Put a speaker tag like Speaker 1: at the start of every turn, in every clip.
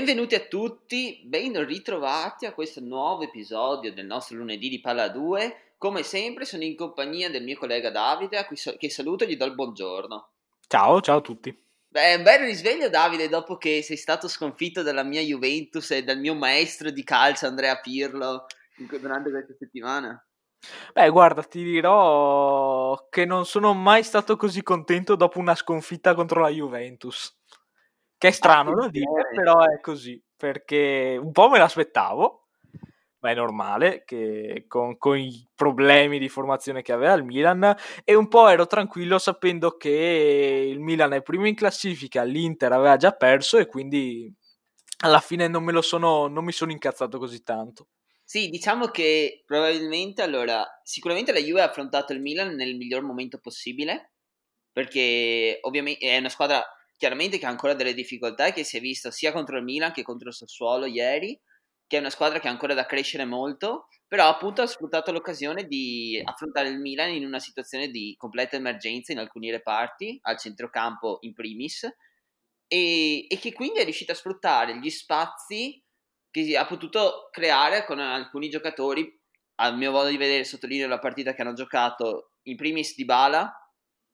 Speaker 1: Benvenuti a tutti, ben ritrovati a questo nuovo episodio del nostro lunedì di Palla 2. Come sempre sono in compagnia del mio collega Davide, a cui so- che saluto e gli do il buongiorno.
Speaker 2: Ciao, ciao a tutti.
Speaker 1: Beh, un bel risveglio Davide dopo che sei stato sconfitto dalla mia Juventus e dal mio maestro di calcio Andrea Pirlo durante questa settimana.
Speaker 2: Beh, guarda, ti dirò che non sono mai stato così contento dopo una sconfitta contro la Juventus. Che è strano da dire, però è così, perché un po' me l'aspettavo, ma è normale, che con, con, i problemi di formazione che aveva il Milan, e un po' ero tranquillo sapendo che il Milan è primo in classifica, l'Inter aveva già perso e quindi alla fine non, me lo sono, non mi sono incazzato così tanto.
Speaker 1: Sì, diciamo che probabilmente allora, sicuramente la Juve ha affrontato il Milan nel miglior momento possibile, perché ovviamente è una squadra chiaramente che ha ancora delle difficoltà e che si è visto sia contro il Milan che contro il Sassuolo ieri, che è una squadra che ha ancora da crescere molto, però appunto ha sfruttato l'occasione di affrontare il Milan in una situazione di completa emergenza in alcuni reparti, al centrocampo in primis, e, e che quindi è riuscito a sfruttare gli spazi che ha potuto creare con alcuni giocatori, al mio modo di vedere, sottolineo la partita che hanno giocato, in primis di Bala,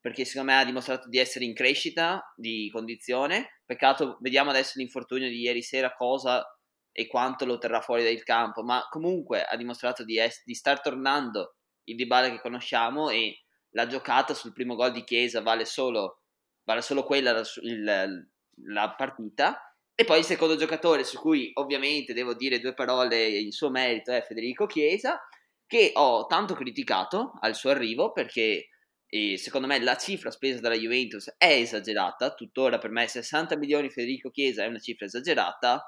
Speaker 1: perché secondo me ha dimostrato di essere in crescita di condizione. Peccato, vediamo adesso l'infortunio di ieri sera, cosa e quanto lo terrà fuori dal campo, ma comunque ha dimostrato di, es- di star tornando il Dybala che conosciamo e la giocata sul primo gol di Chiesa vale solo, vale solo quella la, il, la partita. E poi il secondo giocatore su cui ovviamente devo dire due parole in suo merito è Federico Chiesa, che ho tanto criticato al suo arrivo perché e secondo me la cifra spesa dalla Juventus è esagerata, tuttora per me 60 milioni Federico Chiesa è una cifra esagerata,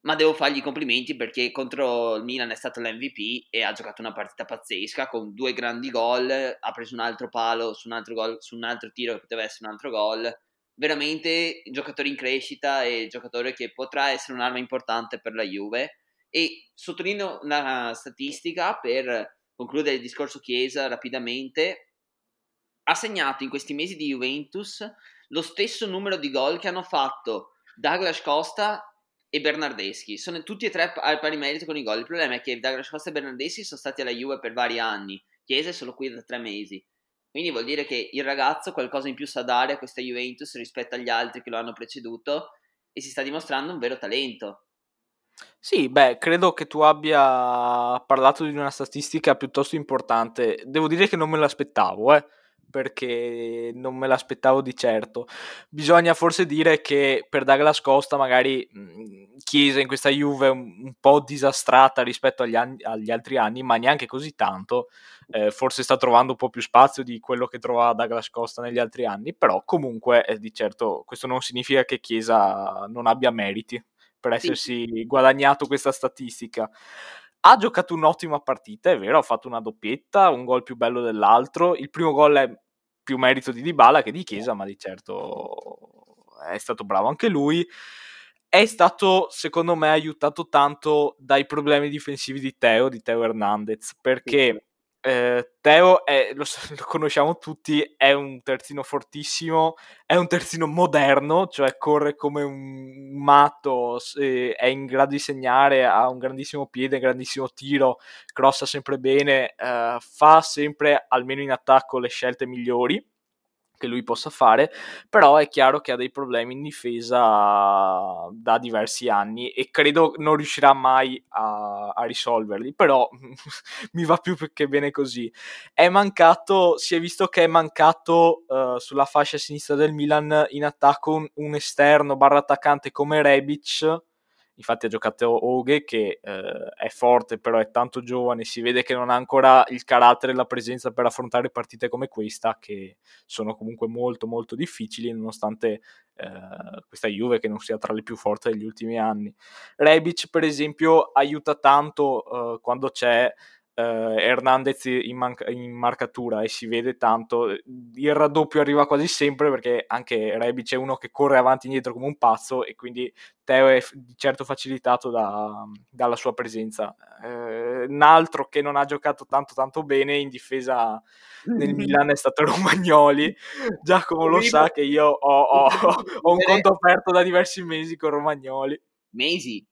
Speaker 1: ma devo fargli i complimenti perché contro il Milan è stato l'MVP e ha giocato una partita pazzesca con due grandi gol, ha preso un altro palo su un altro, gol, su un altro tiro che poteva essere un altro gol, veramente giocatore in crescita e giocatore che potrà essere un'arma importante per la Juve. E sottolineo una statistica per concludere il discorso Chiesa rapidamente ha segnato in questi mesi di Juventus lo stesso numero di gol che hanno fatto Douglas Costa e Bernardeschi. Sono tutti e tre al pari merito con i gol. Il problema è che Douglas Costa e Bernardeschi sono stati alla Juve per vari anni. Chiesa è solo qui da tre mesi. Quindi vuol dire che il ragazzo qualcosa in più sa dare a questa Juventus rispetto agli altri che lo hanno preceduto e si sta dimostrando un vero talento.
Speaker 2: Sì, beh, credo che tu abbia parlato di una statistica piuttosto importante. Devo dire che non me l'aspettavo, eh perché non me l'aspettavo di certo. Bisogna forse dire che per Douglas Costa magari mhmm, Chiesa in questa Juve un po' disastrata rispetto agli, anni, agli, altri anni, ma neanche così tanto. Eh, forse sta trovando un po' più spazio di quello che trovava Douglas Costa negli altri anni, però comunque eh, di certo questo non significa che Chiesa non abbia meriti per essersi sì. guadagnato questa statistica ha giocato un'ottima partita, è vero, ha fatto una doppietta, un gol più bello dell'altro. Il primo gol è più merito di Dybala che di Chiesa, ma di certo è stato bravo anche lui. È stato, secondo me, aiutato tanto dai problemi difensivi di Teo, di Teo Hernandez, perché eh, Teo è, lo, lo, conosciamo tutti, è un terzino fortissimo, è un terzino moderno, cioè corre come un matto, è in grado di segnare, ha un grandissimo piede, un grandissimo tiro, crossa sempre bene, eh, fa sempre, almeno in attacco, le scelte migliori che lui possa fare, però è chiaro che ha dei problemi in difesa da diversi anni e credo non riuscirà mai a, a risolverli, però mi va più che bene così. È mancato, si è visto che è mancato uh, sulla fascia sinistra del Milan in attacco un, un esterno barra attaccante come Rebic, infatti ha giocato Oghe che eh, è forte però è tanto giovane, si vede che non ha ancora il carattere e la presenza per affrontare partite come questa che sono comunque molto molto difficili nonostante eh, questa Juve che non sia tra le più forti degli ultimi anni. Rebic per esempio aiuta tanto eh, quando c'è eh, Hernandez in, man- in, marcatura e si vede tanto. Il raddoppio arriva quasi sempre perché anche Rebic è uno che corre avanti e indietro come un pazzo e quindi Teo è f- certo facilitato da, dalla sua presenza. Eh, un altro che non ha giocato tanto tanto bene in difesa nel Milan è stato Romagnoli. Giacomo lo sa che io ho, ho, ho un conto aperto da diversi mesi con Romagnoli.
Speaker 1: mesi.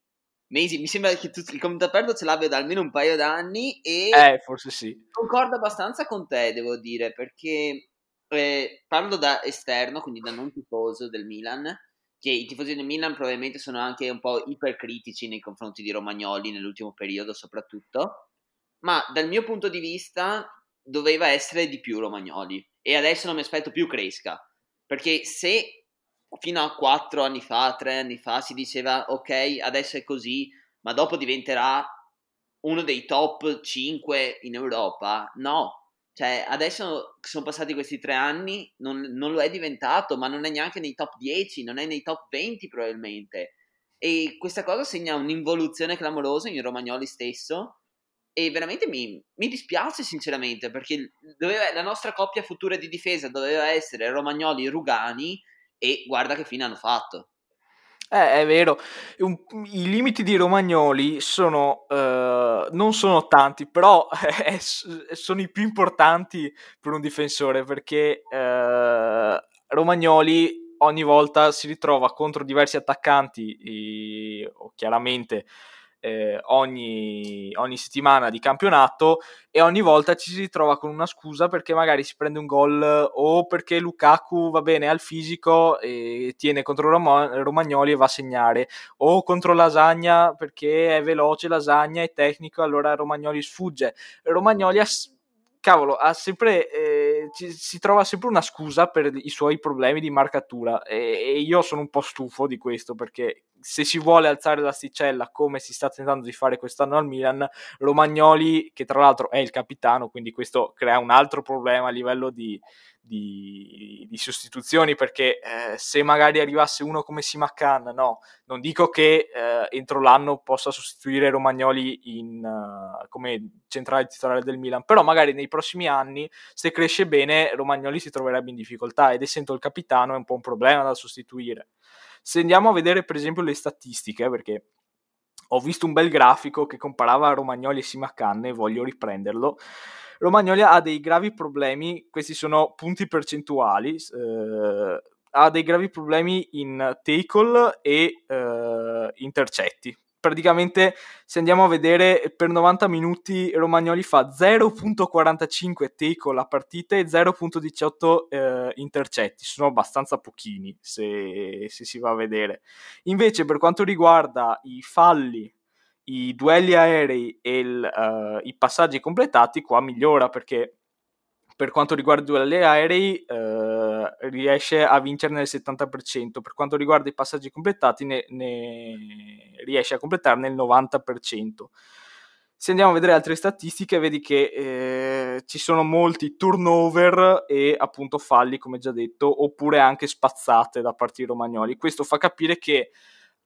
Speaker 1: Mesi, mi sembra che tu, il commento aperto ce l'abbia da almeno un paio d'anni e
Speaker 2: eh, forse sì.
Speaker 1: concordo abbastanza con te, devo dire, perché eh, parlo da esterno, quindi da non tifoso del Milan, che i tifosi del Milan probabilmente sono anche un po' ipercritici nei confronti di Romagnoli nell'ultimo periodo soprattutto, ma dal mio punto di vista doveva essere di più Romagnoli e adesso non mi aspetto più cresca, perché se fino a quattro anni fa, tre anni fa si diceva ok, adesso è così, ma dopo diventerà uno dei top 5 in Europa, no, cioè, adesso sono passati questi tre anni, non, non, lo è diventato, ma non è neanche nei top 10, non è nei top 20 probabilmente. E questa cosa segna un'involuzione clamorosa in Romagnoli stesso. E veramente mi, mi dispiace sinceramente, perché doveva, la nostra coppia futura di difesa doveva essere Romagnoli-Rugani e guarda che fine hanno fatto.
Speaker 2: Eh, è vero, un, i limiti di Romagnoli sono, uh, non sono tanti, però eh, sono i più importanti per un difensore perché uh, Romagnoli ogni volta si ritrova contro diversi attaccanti, e, chiaramente eh, ogni, ogni, settimana di campionato e ogni volta ci si ritrova con una scusa perché magari si prende un gol o perché Lukaku va bene al fisico e tiene contro Rom- Romagnoli e va a segnare o contro Lasagna perché è veloce Lasagna è tecnico allora Romagnoli sfugge. Romagnoli ha cavolo, sempre, eh, ci, si trova sempre una scusa per i suoi problemi di marcatura e, e, io sono un po' stufo di questo perché se si vuole alzare l'asticella come si sta tentando di fare quest'anno al Milan, Romagnoli, che tra l'altro è il capitano, quindi questo crea un altro problema a livello di, di, di sostituzioni perché eh, se magari arrivasse uno come Simacan, no, non dico che eh, entro l'anno possa sostituire Romagnoli in, uh, come centrale titolare del Milan, però magari nei prossimi anni se cresce bene Romagnoli si troverebbe in difficoltà ed essendo il capitano è un po' un problema da sostituire. Se andiamo a vedere per esempio le statistiche, perché ho visto un bel grafico che comparava Romagnoli e Simacan e voglio riprenderlo. Romagnoli ha dei gravi problemi, questi sono punti percentuali, eh, ha dei gravi problemi in tackle e eh, intercetti. Praticamente, se andiamo a vedere, per 90 minuti Romagnoli fa 0.45 tackle a partita e 0.18 eh, intercetti. Sono abbastanza pochini, se, se si va a vedere. Invece, per quanto riguarda i falli i duelli aerei e il, uh, i passaggi completati, qua migliora perché per quanto riguarda i duelli aerei uh, riesce a vincerne il 70%, per quanto riguarda i passaggi completati ne, ne riesce a completarne il 90%. Se andiamo a vedere altre statistiche, vedi che eh, ci sono molti turnover e appunto falli, come già detto, oppure anche spazzate da parte di Romagnoli. Questo fa capire che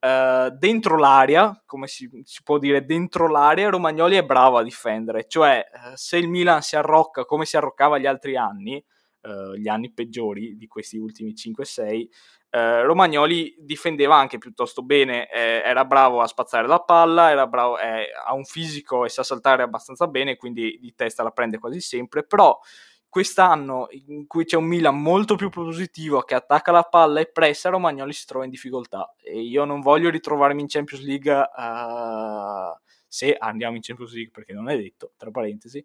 Speaker 2: Uh, dentro l'area, come si, si, può dire, dentro l'area, Romagnoli è bravo a difendere. Cioè, uh, se il Milan si arrocca come si arroccava gli altri anni, uh, gli anni peggiori di questi ultimi 5-6, Romagnoli difendeva anche piuttosto bene. Eh, era bravo a spazzare la palla, bravo, eh, ha un fisico e sa saltare abbastanza bene, quindi di testa la prende quasi sempre. Però quest'anno in cui c'è un Milan molto più positivo che attacca la palla e pressa, Romagnoli si trova in difficoltà e io non voglio ritrovarmi in Champions League uh, se andiamo in Champions League perché non è detto, tra parentesi,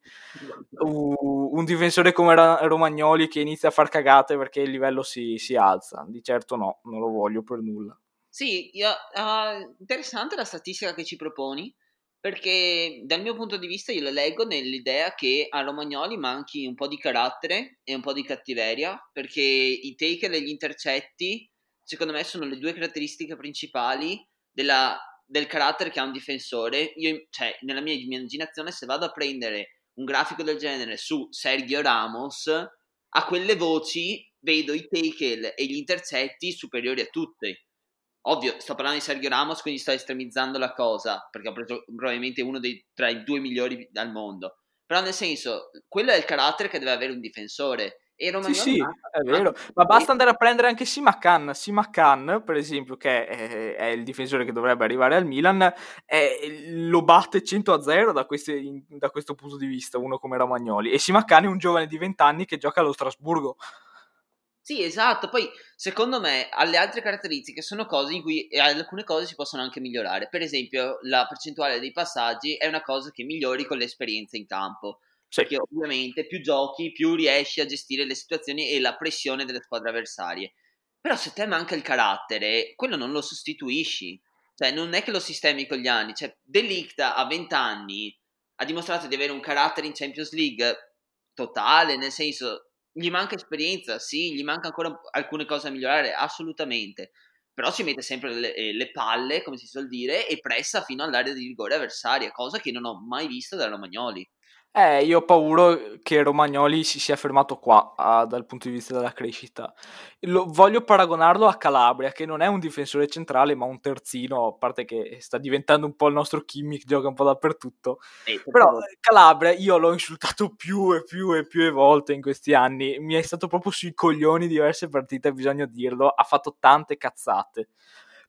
Speaker 2: uh, un difensore come Romagnoli che inizia a far cagate perché il livello si, si alza, di certo no, non lo voglio per nulla.
Speaker 1: Sì, io, uh, interessante la statistica che ci proponi perché dal mio punto di vista io la leggo nell'idea che a Romagnoli manchi un po' di carattere e un po' di cattiveria, perché i taker e gli intercetti secondo me sono le due caratteristiche principali della, del carattere che ha un difensore. Io, cioè, nella mia immaginazione, se vado a prendere un grafico del genere su Sergio Ramos, a quelle voci vedo i tackle e gli intercetti superiori a tutte. Ovvio, sto parlando di Sergio Ramos, quindi sto estremizzando la cosa, perché ho preso probabilmente uno dei, tra i due migliori al mondo. Però nel senso, quello è il carattere che deve avere un difensore. E
Speaker 2: Romagnoli sì, sì, è vero. Ma basta andare a prendere anche Simacan. Simacan, per esempio, che è, è, il difensore che dovrebbe arrivare al Milan, è, lo batte 100 a 0 da, questi, da, questo punto di vista, uno come Romagnoli. E Simacan è un giovane di 20 anni che gioca allo Strasburgo.
Speaker 1: Sì, esatto. Poi, secondo me, alle altre caratteristiche sono cose in cui alcune cose si possono anche migliorare. Per esempio, la percentuale dei passaggi è una cosa che migliori con l'esperienza in campo. Sì. Perché ovviamente più giochi, più riesci a gestire le situazioni e la pressione delle squadre avversarie. Però se te manca il carattere, quello non lo sostituisci. Cioè, non è che lo sistemi con gli anni. Cioè, Delict a 20 anni ha dimostrato di avere un carattere in Champions League totale, nel senso gli manca esperienza, sì, gli manca ancora alcune cose da migliorare, assolutamente. Però si mette sempre le, eh, le palle, come si suol dire, e pressa fino all'area di rigore avversaria, cosa che non ho mai visto da Romagnoli.
Speaker 2: Eh, io ho paura che Romagnoli si sia fermato qua ah, dal punto di vista della crescita. Lo, voglio paragonarlo a Calabria, che non è un difensore centrale, ma un terzino, a parte che sta diventando un po' il nostro Kimmich, gioca un po' dappertutto. Eh, Però Calabria io l'ho insultato più e più e più volte in questi anni. Mi è stato proprio sui coglioni diverse partite, bisogna dirlo. Ha fatto tante cazzate.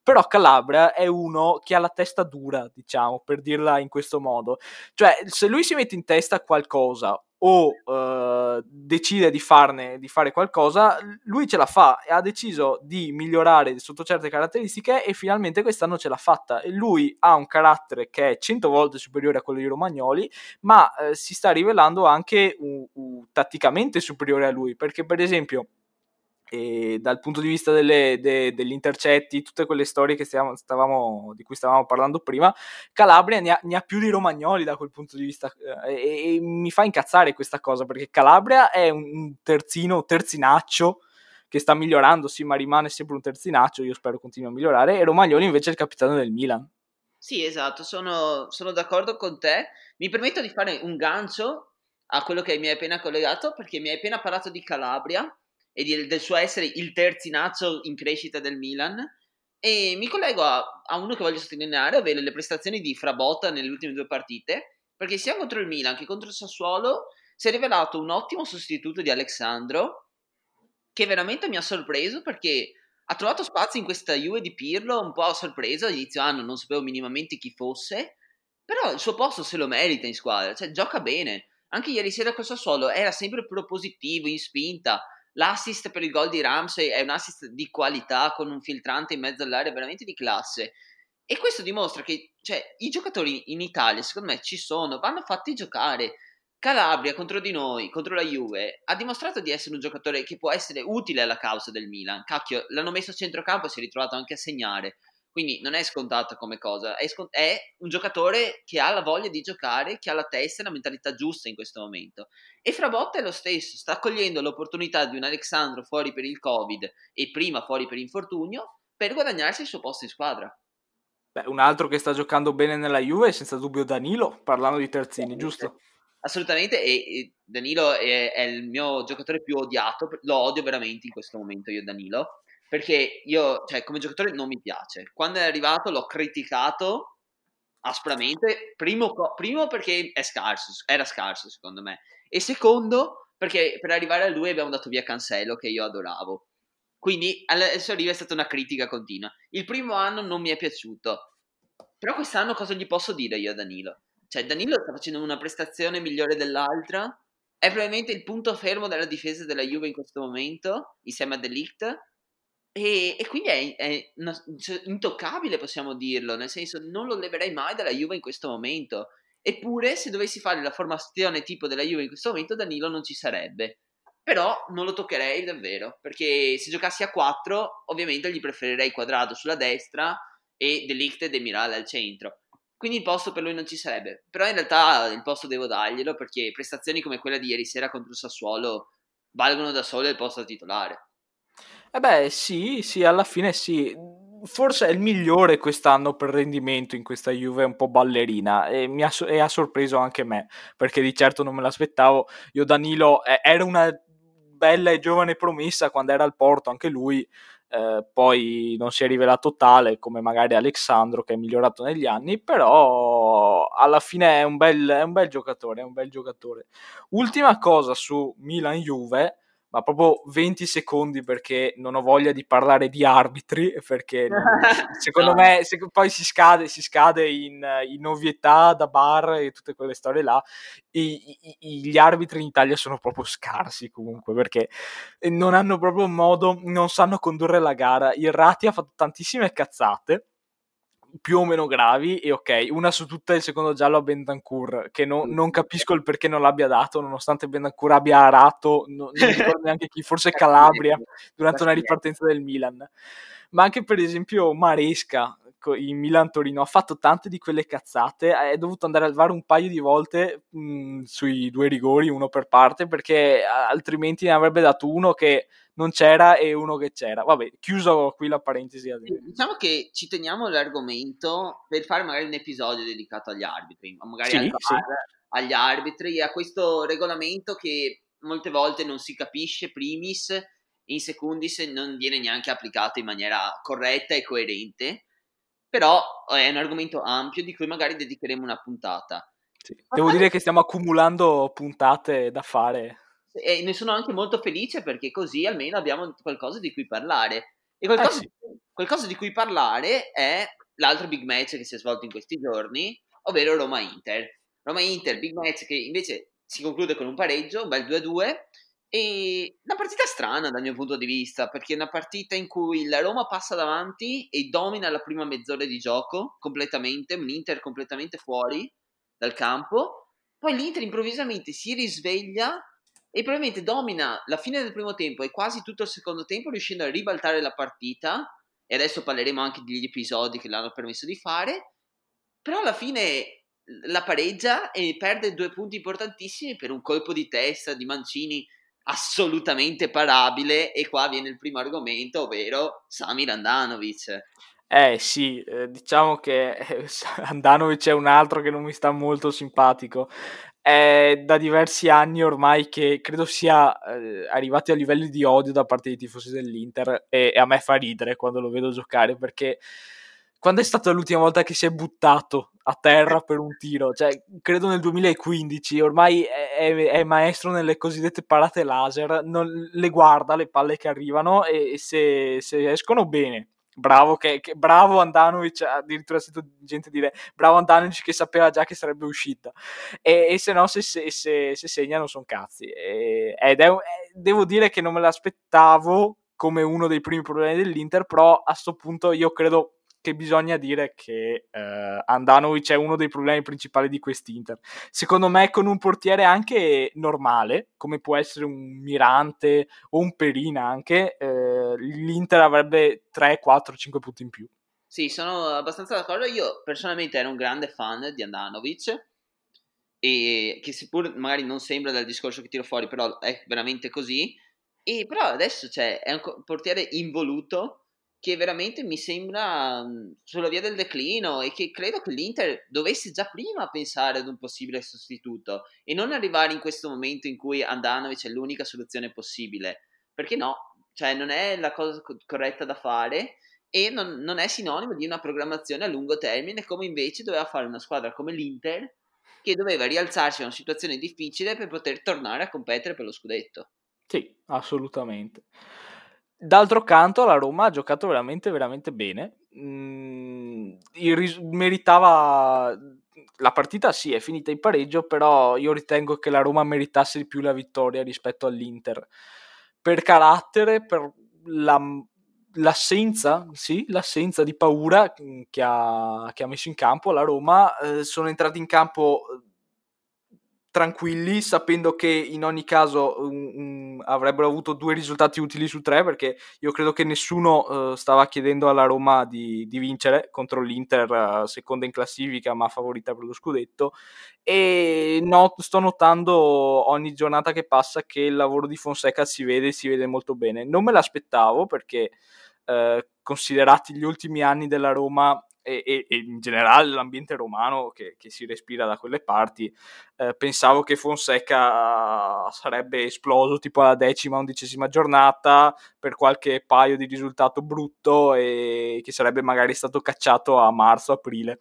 Speaker 2: Però Calabria è uno che ha la testa dura, diciamo, per dirla in questo modo. Cioè, se lui si mette in testa qualcosa o uh, decide di, farne, di fare qualcosa, lui ce la fa e ha deciso di migliorare sotto certe caratteristiche e finalmente quest'anno ce l'ha fatta. E lui ha un carattere che è cento volte superiore a quello di Romagnoli, ma uh, si sta rivelando anche uh, tatticamente superiore a lui, perché per esempio e dal punto di vista delle, de, degli intercetti, tutte quelle storie stiamo, stavamo, di cui stavamo parlando prima, Calabria ne ha, ne ha, più di Romagnoli da quel punto di vista eh, e, e, mi fa incazzare questa cosa perché Calabria è un terzino, terzinaccio che sta migliorando, sì, ma rimane sempre un terzinaccio, io spero continui a migliorare, e Romagnoli invece è il capitano del Milan.
Speaker 1: Sì, esatto, sono, sono d'accordo con te. Mi permetto di fare un gancio a quello che mi hai appena collegato perché mi hai appena parlato di Calabria e di, del suo essere il terzinazzo in crescita del Milan. E mi collego a, a uno che voglio sottolineare, ovvero le prestazioni di Frabotta nelle ultime due partite, perché sia contro il Milan che contro il Sassuolo si è rivelato un ottimo sostituto di Alexandro, che veramente mi ha sorpreso perché ha trovato spazio in questa Juve di Pirlo un po' a sorpresa, all'inizio anno non sapevo minimamente chi fosse, però il suo posto se lo merita in squadra, cioè gioca bene. Anche ieri sera col Sassuolo era sempre propositivo, in spinta, L'assist per il gol di Ramsey è un assist di qualità con un filtrante in mezzo all'area veramente di classe. E questo dimostra che cioè, i giocatori in Italia, secondo me, ci sono, vanno fatti giocare. Calabria contro di noi, contro la Juve, ha dimostrato di essere un giocatore che può essere utile alla causa del Milan. Cacchio, l'hanno messo a centrocampo e si è ritrovato anche a segnare. Quindi non è scontata come cosa, è, scont- è, un giocatore che ha la voglia di giocare, che ha la testa e la mentalità giusta in questo momento. E Frabotta è lo stesso, sta cogliendo l'opportunità di un Alexandro fuori per il Covid e prima fuori per infortunio per guadagnarsi il suo posto in squadra.
Speaker 2: Beh, un altro che sta giocando bene nella Juve è senza dubbio Danilo, parlando di terzini, sì, giusto?
Speaker 1: Assolutamente, e, e Danilo è, è, il mio giocatore più odiato, lo odio veramente in questo momento io Danilo, perché io, cioè, come giocatore non mi piace. Quando è arrivato l'ho criticato aspramente, primo, primo perché scarso, era scarso secondo me, e secondo perché per arrivare a lui abbiamo dato via Cancello che io adoravo. Quindi adesso arriva è stata una critica continua. Il primo anno non mi è piaciuto, però quest'anno cosa gli posso dire io a Danilo? Cioè Danilo sta facendo una prestazione migliore dell'altra, è probabilmente il punto fermo della difesa della Juve in questo momento, insieme a Delict, e, e quindi è, è una, cioè, intoccabile, possiamo dirlo, nel senso non lo leverei mai dalla Juve in questo momento. Eppure, se dovessi fare la formazione tipo della Juve in questo momento, Danilo non ci sarebbe. Però non lo toccherei davvero, perché se giocassi a 4, ovviamente gli preferirei quadrato sulla destra e Delict e Demirale al centro. Quindi il posto per lui non ci sarebbe. Però in realtà il posto devo darglielo perché prestazioni come quella di ieri sera contro Sassuolo valgono da sole il posto titolare.
Speaker 2: Eh beh, sì, sì, alla fine sì. Forse è il migliore quest'anno per rendimento in questa Juve un po' ballerina e, mi ha, e ha sorpreso anche me, perché di certo non me l'aspettavo. Io Danilo eh, era una bella e giovane promessa quando era al Porto, anche lui, eh, poi non si è rivelato tale come magari Alexandro che è migliorato negli anni, però alla fine è un bel, è un bel giocatore, è un bel giocatore. Ultima cosa su Milan-Juve, ma proprio 20 secondi perché non ho voglia di parlare di arbitri, perché non, secondo no. me se, poi si scade, si scade in, in, ovvietà da bar e tutte quelle storie là. I, i, gli arbitri in Italia sono proprio scarsi comunque perché non hanno proprio modo, non sanno condurre la gara. Il Rati ha fatto tantissime cazzate più o meno gravi e ok, una su tutte il secondo giallo a Bentancur che no, non capisco il perché non l'abbia dato nonostante Bentancur abbia arato, no, non ricordo neanche chi, forse Calabria durante una ripartenza del Milan. Ma anche per esempio Maresca in Milan-Torino ha fatto tante di quelle cazzate, è dovuto andare al VAR un paio di volte mh, sui due rigori, uno per parte, perché altrimenti ne avrebbe dato uno che non c'era e uno che c'era. Vabbè, chiuso qui la parentesi.
Speaker 1: Diciamo che ci teniamo l'argomento per fare magari un episodio dedicato agli arbitri, magari sì, al VAR, sì. agli arbitri e a questo regolamento che molte volte non si capisce primis in secundis non viene neanche applicato in maniera corretta e coerente però è un argomento ampio di cui magari dedicheremo una puntata.
Speaker 2: Sì. Devo dire che stiamo accumulando puntate da fare.
Speaker 1: E ne sono anche molto felice perché così almeno abbiamo qualcosa di cui parlare. E qualcosa, eh sì. qualcosa di cui parlare è l'altro big match che si è svolto in questi giorni, ovvero Roma-Inter. Roma-Inter, big match che invece si conclude con un pareggio, un bel 2-2, e una partita strana dal mio punto di vista, perché è una partita in cui la Roma passa davanti e domina la prima mezz'ora di gioco completamente, un Inter completamente fuori dal campo, poi l'Inter improvvisamente si risveglia e probabilmente domina la fine del primo tempo e quasi tutto il secondo tempo riuscendo a ribaltare la partita e adesso parleremo anche degli episodi che l'hanno permesso di fare, però alla fine la pareggia e perde due punti importantissimi per un colpo di testa di Mancini assolutamente parabile e qua viene il primo argomento, ovvero Samir Andanovic.
Speaker 2: Eh sì, eh, diciamo che eh, Andanovic è un altro che non mi sta molto simpatico. È da diversi anni ormai che credo sia eh, arrivato a livelli di odio da parte dei tifosi dell'Inter e, e a me fa ridere quando lo vedo giocare perché quando è stata l'ultima volta che si è buttato a terra per un tiro? Cioè, credo nel 2015, ormai è, è, è maestro nelle cosiddette parate laser, non, le guarda le palle che arrivano e, e se, se, escono bene. Bravo, che, che, bravo Andanovic, addirittura ho sentito gente dire bravo Andanovic che sapeva già che sarebbe uscita. E, e se no se, se, se, se segnano sono cazzi. E, ed è, devo dire che non me l'aspettavo come uno dei primi problemi dell'Inter però a questo punto io credo che bisogna dire che eh, Andanovic è uno dei problemi principali di quest'Inter. Secondo me con un portiere anche normale, come può essere un Mirante o un Perina anche, eh, l'Inter avrebbe 3, 4, 5 punti in più.
Speaker 1: Sì, sono abbastanza d'accordo. Io personalmente ero un grande fan di Andanovic e che seppur magari non sembra dal discorso che tiro fuori, però è veramente così. E però adesso cioè, è un portiere involuto che veramente mi sembra mhmm, sulla via del declino e che credo che l'Inter dovesse già prima pensare ad un possibile sostituto e non arrivare in questo momento in cui Andanovic è l'unica soluzione possibile, perché no, cioè non è la cosa corretta da fare e non, non è sinonimo di una programmazione a lungo termine come invece doveva fare una squadra come l'Inter che doveva rialzarsi in una situazione difficile per poter tornare a competere per lo scudetto.
Speaker 2: Sì, assolutamente. D'altro canto la Roma ha giocato veramente, veramente bene. Mm, ris- meritava la partita sì, è finita in pareggio, però io ritengo che la Roma meritasse di più la vittoria rispetto all'Inter. Per carattere, per la, l'assenza, sì, l'assenza di paura che ha, che ha messo in campo la Roma, eh, sono entrati in campo tranquilli, sapendo che in ogni caso um, avrebbero avuto due risultati utili su tre, perché io credo che nessuno uh, stava chiedendo alla Roma di, di vincere contro l'Inter, uh, seconda in classifica, ma favorita per lo scudetto. E no, sto notando ogni giornata che passa che il lavoro di Fonseca si vede, si vede molto bene. Non me l'aspettavo perché. Uh, considerati gli ultimi anni della Roma e, e, in generale l'ambiente romano che, che, si respira da quelle parti, eh, pensavo che Fonseca sarebbe esploso tipo alla decima, undicesima giornata per qualche paio di risultato brutto e che sarebbe magari stato cacciato a marzo-aprile.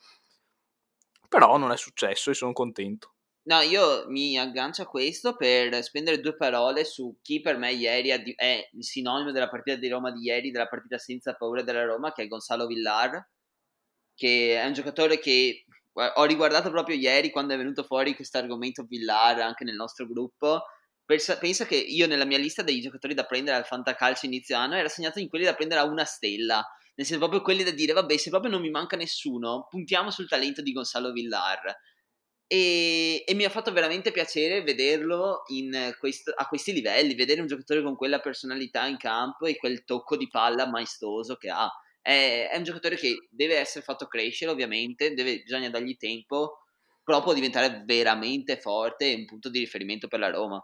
Speaker 2: Però non è successo e sono contento.
Speaker 1: No, io mi aggancio a questo per spendere due parole su chi per me ieri è il sinonimo della partita di Roma di ieri, della partita senza paura della Roma, che è Gonzalo Villar, che è un giocatore che ho riguardato proprio ieri quando è venuto fuori questo argomento Villar anche nel nostro gruppo. Pensa, che io nella mia lista dei giocatori da prendere al fantacalcio inizio anno era segnato in quelli da prendere a una stella, nel senso proprio quelli da dire vabbè se proprio non mi manca nessuno puntiamo sul talento di Gonzalo Villar e, e, mi ha fatto veramente piacere vederlo questo, a questi livelli, vedere un giocatore con quella personalità in campo e quel tocco di palla maestoso che ha. È, è un giocatore che deve essere fatto crescere, ovviamente, deve, bisogna dargli tempo, però può diventare veramente forte e un punto di riferimento per la Roma.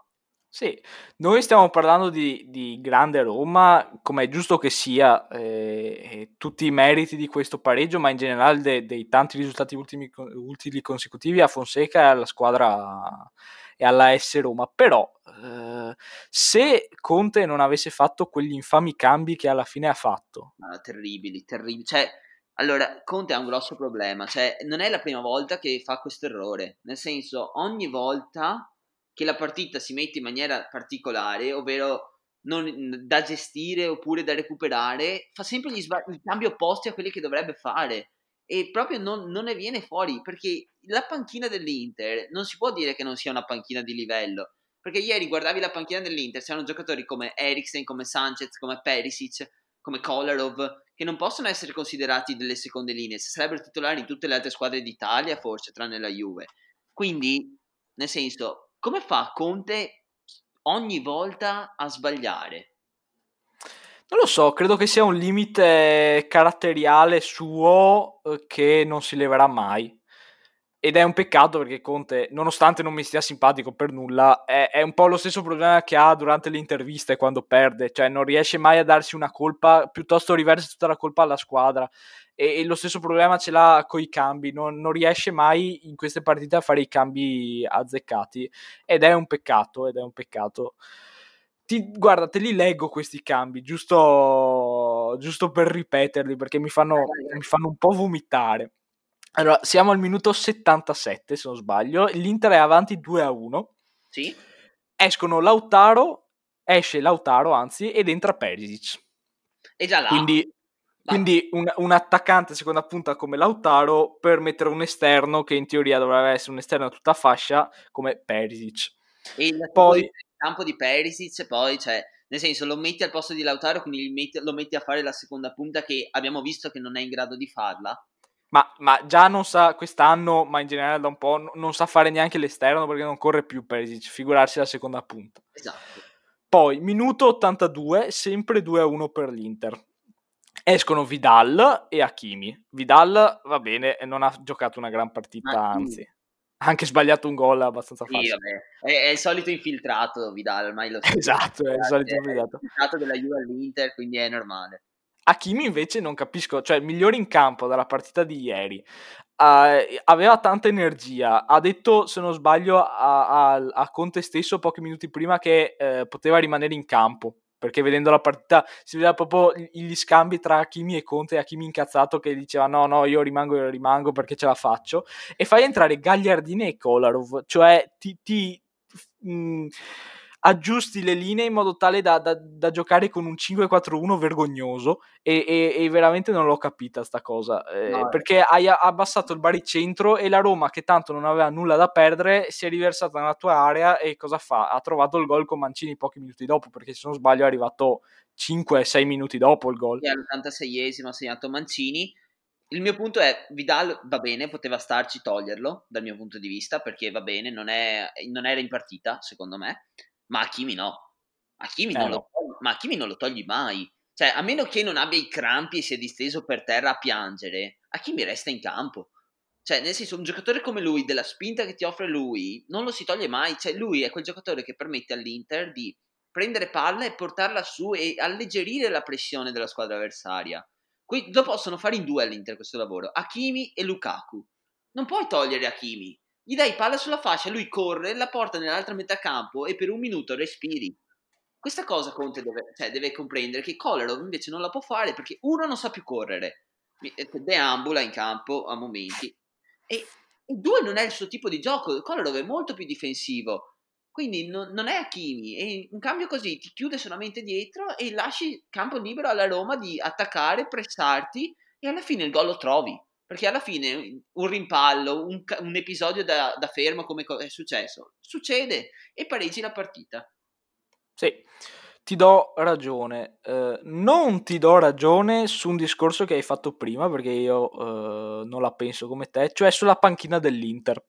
Speaker 2: Sì, noi stiamo parlando di, di grande Roma, come è giusto che sia, eh, tutti i meriti di questo pareggio, ma in generale de, dei tanti risultati ultimi, utili consecutivi a Fonseca e alla squadra e alla S Roma. Però, eh, se Conte non avesse fatto quegli infami cambi che alla fine ha fatto,
Speaker 1: ah, terribili, terribili. Cioè, allora, Conte ha un grosso problema, cioè, non è la prima volta che fa questo errore, nel senso, ogni volta che la partita si mette in maniera particolare, ovvero non, da gestire oppure da recuperare, fa sempre gli sba- i cambi opposti a quelli che dovrebbe fare e proprio non, non, ne viene fuori perché la panchina dell'Inter non si può dire che non sia una panchina di livello perché ieri guardavi la panchina dell'Inter c'erano giocatori come Eriksen, come Sanchez, come Perisic, come Kolarov che non possono essere considerati delle seconde linee sarebbero titolari in tutte le altre squadre d'Italia forse tranne la Juve quindi nel senso come fa Conte ogni volta a sbagliare?
Speaker 2: Non lo so, credo che sia un limite caratteriale suo eh, che non si leverà mai. Ed è un peccato perché Conte, nonostante non mi stia simpatico per nulla, è, è, un po' lo stesso problema che ha durante le interviste quando perde, cioè non riesce mai a darsi una colpa, piuttosto riversa tutta la colpa alla squadra. E, e lo stesso problema ce l'ha con i cambi, non, non, riesce mai in queste partite a fare i cambi azzeccati. Ed è un peccato, ed è un peccato. Ti, guarda, te li leggo questi cambi, giusto, giusto per ripeterli, perché mi fanno, mi fanno un po' vomitare. Allora, siamo al minuto 77, se non sbaglio. L'Inter è avanti 2 a 1.
Speaker 1: Sì.
Speaker 2: Escono Lautaro, esce Lautaro, anzi, ed entra Perisic.
Speaker 1: E già là.
Speaker 2: Quindi, quindi un, un, attaccante seconda punta come Lautaro per mettere un esterno che in teoria dovrebbe essere un esterno a tutta fascia come Perisic.
Speaker 1: E poi, campo di Perisic, poi, cioè, nel senso, lo metti al posto di Lautaro, quindi metti, lo metti a fare la seconda punta che abbiamo visto che non è in grado di farla
Speaker 2: ma, ma, già non sa quest'anno, ma in generale da un po', non sa fare neanche l'esterno perché non corre più Perisic, figurarsi la seconda punta.
Speaker 1: Esatto.
Speaker 2: Poi, minuto 82, sempre 2-1 per l'Inter. Escono Vidal e Hakimi. Vidal va bene, non ha giocato una gran partita, anzi, ha anche sbagliato un gol abbastanza facile. Sì,
Speaker 1: vabbè. È, è, il solito infiltrato Vidal, ormai lo
Speaker 2: so. Esatto, è il solito infiltrato.
Speaker 1: È infiltrato della Juve all'Inter, quindi è normale.
Speaker 2: Hakimi invece non capisco, cioè il migliore in campo dalla partita di ieri. Uh, aveva tanta energia, ha detto se non sbaglio a, a, a Conte stesso pochi minuti prima che uh, poteva rimanere in campo perché vedendo la partita si vedeva proprio gli scambi tra Hakimi e Conte, Hakimi incazzato che diceva no no io rimango, io rimango perché ce la faccio? E fai entrare Gagliardini e Kolarov, cioè ti, ti mh, aggiusti le linee in modo tale da, da, da giocare con un 5-4-1 vergognoso e, e, e, veramente non l'ho capita sta cosa eh, no, perché hai abbassato il baricentro e la Roma che tanto non aveva nulla da perdere si è riversata nella tua area e cosa fa? Ha trovato il gol con Mancini pochi minuti dopo perché se non sbaglio è arrivato 5-6 minuti dopo il gol.
Speaker 1: E all'86esimo ha segnato Mancini il mio punto è, Vidal va bene, poteva starci toglierlo dal mio punto di vista, perché va bene, non, è, non era in partita, secondo me ma Hakimi no. Hakimi, eh non, no. Lo, ma Hakimi non lo togli mai. Cioè, a meno che non abbia i crampi e sia disteso per terra a piangere, Hakimi resta in campo. Cioè, nel senso, un giocatore come lui, della spinta che ti offre lui, non lo si toglie mai. Cioè, lui è quel giocatore che permette all'Inter di prendere palla e portarla su e alleggerire la pressione della squadra avversaria. Qui lo possono fare in due all'Inter questo lavoro, Hakimi e Lukaku. Non puoi togliere Hakimi, gli dai palla sulla fascia, lui corre, la porta nell'altra metà campo e per un minuto respiri. Questa cosa Conte deve, cioè, deve comprendere che Kolarov invece non la può fare perché uno non sa più correre, eh, deambula in campo a momenti e, E due non è il suo tipo di gioco, Kolarov è molto più difensivo. Quindi non, non è Hakimi e in cambio così ti chiude solamente dietro e lasci campo libero alla Roma di attaccare, pressarti e alla fine il gol lo trovi. Perché alla fine un rimpallo, un, un episodio da, da, fermo come è successo, succede e pareggi la partita.
Speaker 2: Sì, ti do ragione. Eh, non ti do ragione su un discorso che hai fatto prima, perché io eh, non la penso come te, cioè sulla panchina dell'Inter.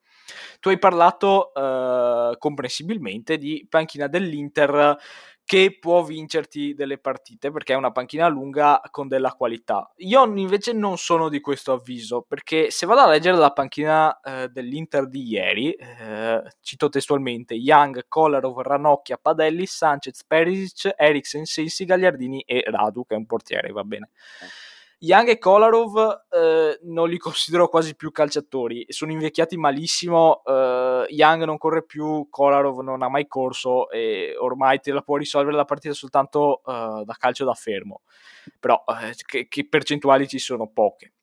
Speaker 2: Tu hai parlato eh, comprensibilmente di panchina dell'Inter che può vincerti delle partite perché è una panchina lunga con della qualità. Io invece non sono di questo avviso perché se vado a leggere la panchina eh, dell'Inter di ieri, eh, cito testualmente Young, Kolarov, Ranocchia, Padelli, Sanchez, Perisic, Eriksen, Sensi, Gagliardini e Radu che è un portiere, va bene. Eh Young e Kolarov eh, non li considero quasi più calciatori, sono invecchiati malissimo, eh, Young non corre più, Kolarov non ha mai corso e ormai te la può risolvere la partita soltanto eh, da calcio da fermo, però eh, che, che, percentuali ci sono? Poche.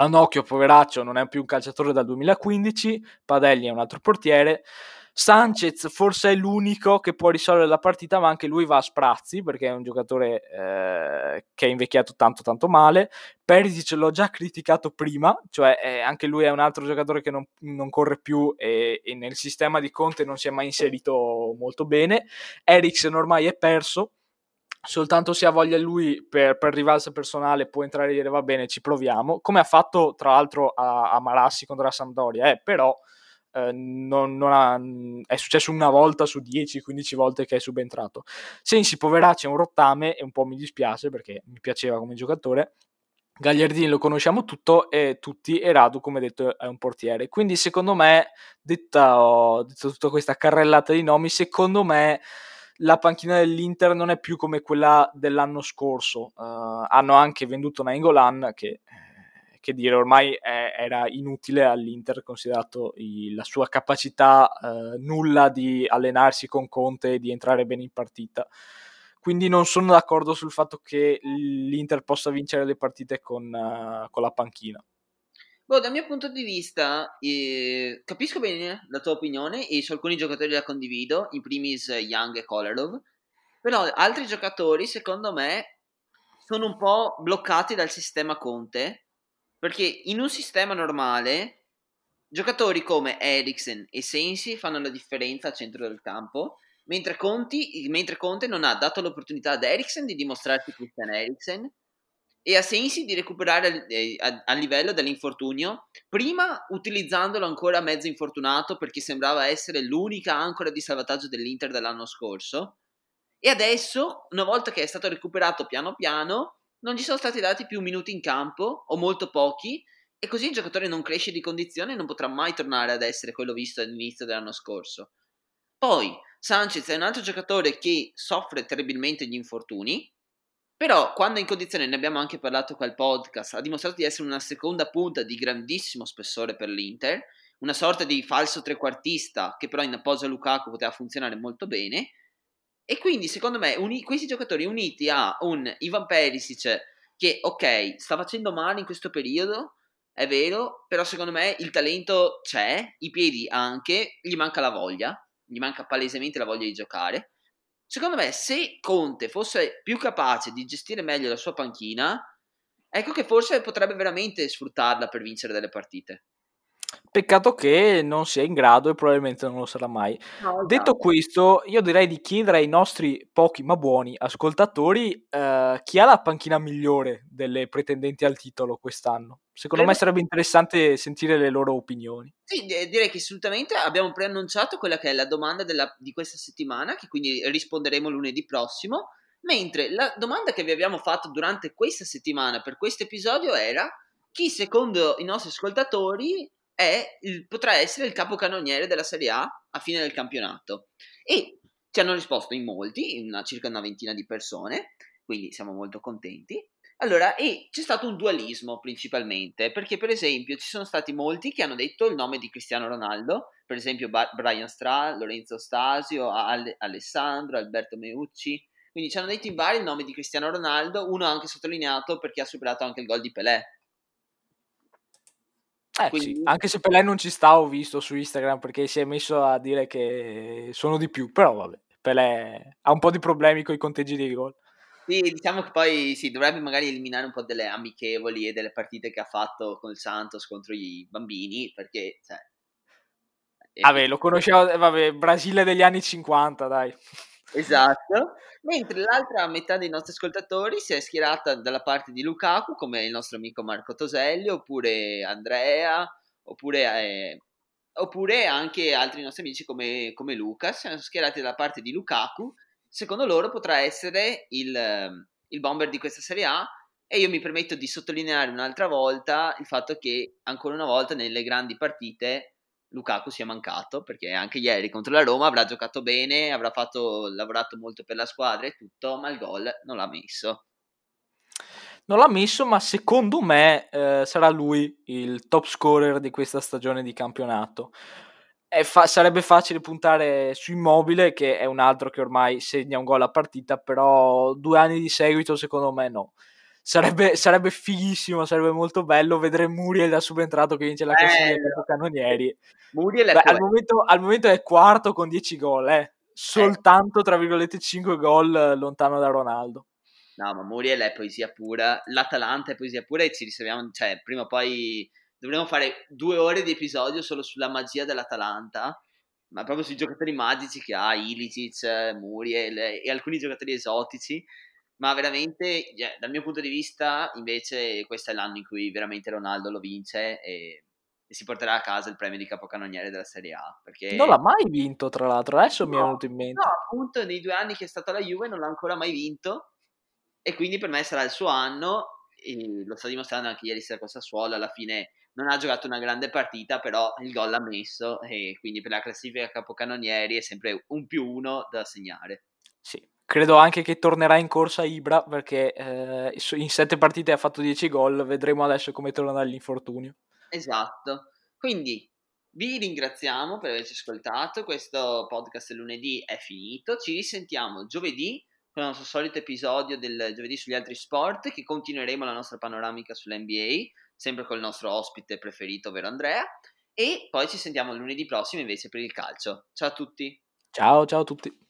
Speaker 2: Anocchio, poveraccio, non è più un calciatore dal 2015, Padelli è un altro portiere, Sanchez forse è l'unico che può risolvere la partita, ma anche lui va a sprazzi perché è un giocatore eh, che è invecchiato tanto tanto male. Perisic l'ho già criticato prima, cioè eh, anche lui è un altro giocatore che non, non corre più e, e, nel sistema di Conte non si è mai inserito molto bene. Eriksen ormai è perso, soltanto se ha voglia lui per, per rivalsa personale può entrare e dire va bene ci proviamo, come ha fatto tra l'altro a, a Marassi contro la Sampdoria, eh, però eh, non, non ha, è successo una volta su 10-15 volte che è subentrato. Sensi, poveraccio, è un rottame e un po' mi dispiace perché mi piaceva come giocatore. Gagliardini lo conosciamo tutto e tutti e Radu come detto è un portiere quindi secondo me detta, oh, detta tutta questa carrellata di nomi secondo me la panchina dell'Inter non è più come quella dell'anno scorso uh, hanno anche venduto Nainggolan che che dire, ormai è, era inutile all'Inter considerato i, la sua capacità eh, nulla di allenarsi con Conte e di entrare bene in partita. Quindi non sono d'accordo sul fatto che l'Inter possa vincere le partite con, uh, con la panchina.
Speaker 1: Boh, dal mio punto di vista, eh, capisco bene la tua opinione e su alcuni giocatori la condivido, in primis Young e Kolarov, però altri giocatori, secondo me, sono un po' bloccati dal sistema Conte perché in un sistema normale, giocatori come Eriksen e Sensi fanno la differenza al centro del campo, mentre, Conti, mentre Conte non ha dato l'opportunità ad Eriksen di dimostrarsi Christian Eriksen e a Sensi di recuperare eh, a, livello dell'infortunio, prima utilizzandolo ancora mezzo infortunato perché sembrava essere l'unica ancora di salvataggio dell'Inter dell'anno scorso, e adesso, una volta che è stato recuperato piano piano, non gli sono stati dati più minuti in campo, o molto pochi, e così il giocatore non cresce di condizione e non potrà mai tornare ad essere quello visto all'inizio dell'anno scorso. Poi, Sanchez è un altro giocatore che soffre terribilmente gli infortuni, però quando è in condizione, ne abbiamo anche parlato qua al podcast, ha dimostrato di essere una seconda punta di grandissimo spessore per l'Inter, una sorta di falso trequartista che però in appoggio a Lukaku poteva funzionare molto bene, e quindi, secondo me, uni- questi giocatori uniti a un Ivan Perisic che, ok, sta facendo male in questo periodo, è vero, però secondo me il talento c'è, i piedi anche, gli manca la voglia, gli manca palesemente la voglia di giocare. Secondo me, se Conte fosse più capace di gestire meglio la sua panchina, ecco che forse potrebbe veramente sfruttarla per vincere delle partite.
Speaker 2: Peccato che non sia in grado e probabilmente non lo sarà mai. No, Detto questo, io direi di chiedere ai nostri pochi ma buoni ascoltatori eh, chi ha la panchina migliore delle pretendenti al titolo quest'anno. Secondo Credo... me sarebbe interessante sentire le loro opinioni.
Speaker 1: Sì, direi che assolutamente abbiamo preannunciato quella che è la domanda della, di questa settimana, che quindi risponderemo lunedì prossimo. Mentre la domanda che vi abbiamo fatto durante questa settimana per questo episodio era chi secondo i nostri ascoltatori il, potrà essere il capocannoniere della Serie A a fine del campionato. E ci hanno risposto in molti, una, circa una ventina di persone, quindi siamo molto contenti. Allora, e c'è stato un dualismo principalmente, perché per esempio ci sono stati molti che hanno detto il nome di Cristiano Ronaldo, per esempio Brian Stra, Lorenzo Stasio, Ale- Alessandro, Alberto Meucci, quindi ci hanno detto in vari il nome di Cristiano Ronaldo, uno ha anche sottolineato perché ha superato anche il gol di Pelé,
Speaker 2: Eh, Quindi... sì. Anche se Pelé non ci sta, ho visto su Instagram perché si è messo a dire che sono di più, però vabbè, Pelé ha un po' di problemi con i conteggi dei gol.
Speaker 1: Sì, diciamo che poi sì, dovrebbe magari eliminare un po' delle amichevoli e delle partite che ha fatto con il Santos contro i bambini, perché... Cioè,
Speaker 2: vabbè, lo conoscevo, vabbè, Brasile degli anni 50, dai.
Speaker 1: Esatto. Mentre l'altra metà dei nostri ascoltatori si è schierata dalla parte di Lukaku, come il nostro amico Marco Toselli, oppure Andrea, oppure, eh, oppure anche altri nostri amici come, come Lucas, si sono schierati dalla parte di Lukaku. Secondo loro potrà essere il, il bomber di questa Serie A e io mi permetto di sottolineare un'altra volta il fatto che ancora una volta nelle grandi partite Lukaku sia mancato perché anche ieri contro la Roma avrà giocato bene, avrà fatto, lavorato molto per la squadra e tutto, ma il gol non l'ha messo.
Speaker 2: Non l'ha messo, ma secondo me eh, sarà lui il top scorer di questa stagione di campionato. Fa- sarebbe facile puntare su Immobile, che è un altro che ormai segna un gol a partita, però due anni di seguito secondo me no sarebbe, sarebbe fighissimo, sarebbe molto bello vedere Muriel da subentrato che vince la classifica eh, cannonieri. Muriel Beh, al, momento, al, momento, è quarto con 10 gol, eh. soltanto tra virgolette 5 gol lontano da Ronaldo.
Speaker 1: No, ma Muriel è poesia pura, l'Atalanta è poesia pura e ci riserviamo, cioè prima o poi dovremmo fare due ore di episodio solo sulla magia dell'Atalanta, ma proprio sui giocatori magici che ha Ilicic, Muriel e alcuni giocatori esotici ma veramente, dal mio punto di vista, invece, questo è l'anno in cui veramente Ronaldo lo vince e, e si porterà a casa il premio di capocannoniere della Serie A. Perché...
Speaker 2: Non l'ha mai vinto, tra l'altro, adesso no, mi è venuto in mente.
Speaker 1: No, appunto, nei due anni che è stata la Juve non l'ha ancora mai vinto e quindi per me sarà il suo anno. E lo sta dimostrando anche ieri sera con Sassuolo, alla fine non ha giocato una grande partita, però il gol l'ha messo e quindi per la classifica capocannonieri è sempre un più uno da segnare.
Speaker 2: Sì, Credo anche che tornerà in corsa Ibra perché eh, in sette partite ha fatto 10 gol, vedremo adesso come torna dall'infortunio.
Speaker 1: Esatto, quindi vi ringraziamo per averci ascoltato, questo podcast lunedì è finito, ci risentiamo giovedì con il nostro solito episodio del giovedì sugli altri sport che continueremo la nostra panoramica sull'NBA, sempre con il nostro ospite preferito, ovvero Andrea, e poi ci sentiamo lunedì prossimo invece per il calcio. Ciao a tutti!
Speaker 2: Ciao, ciao a tutti!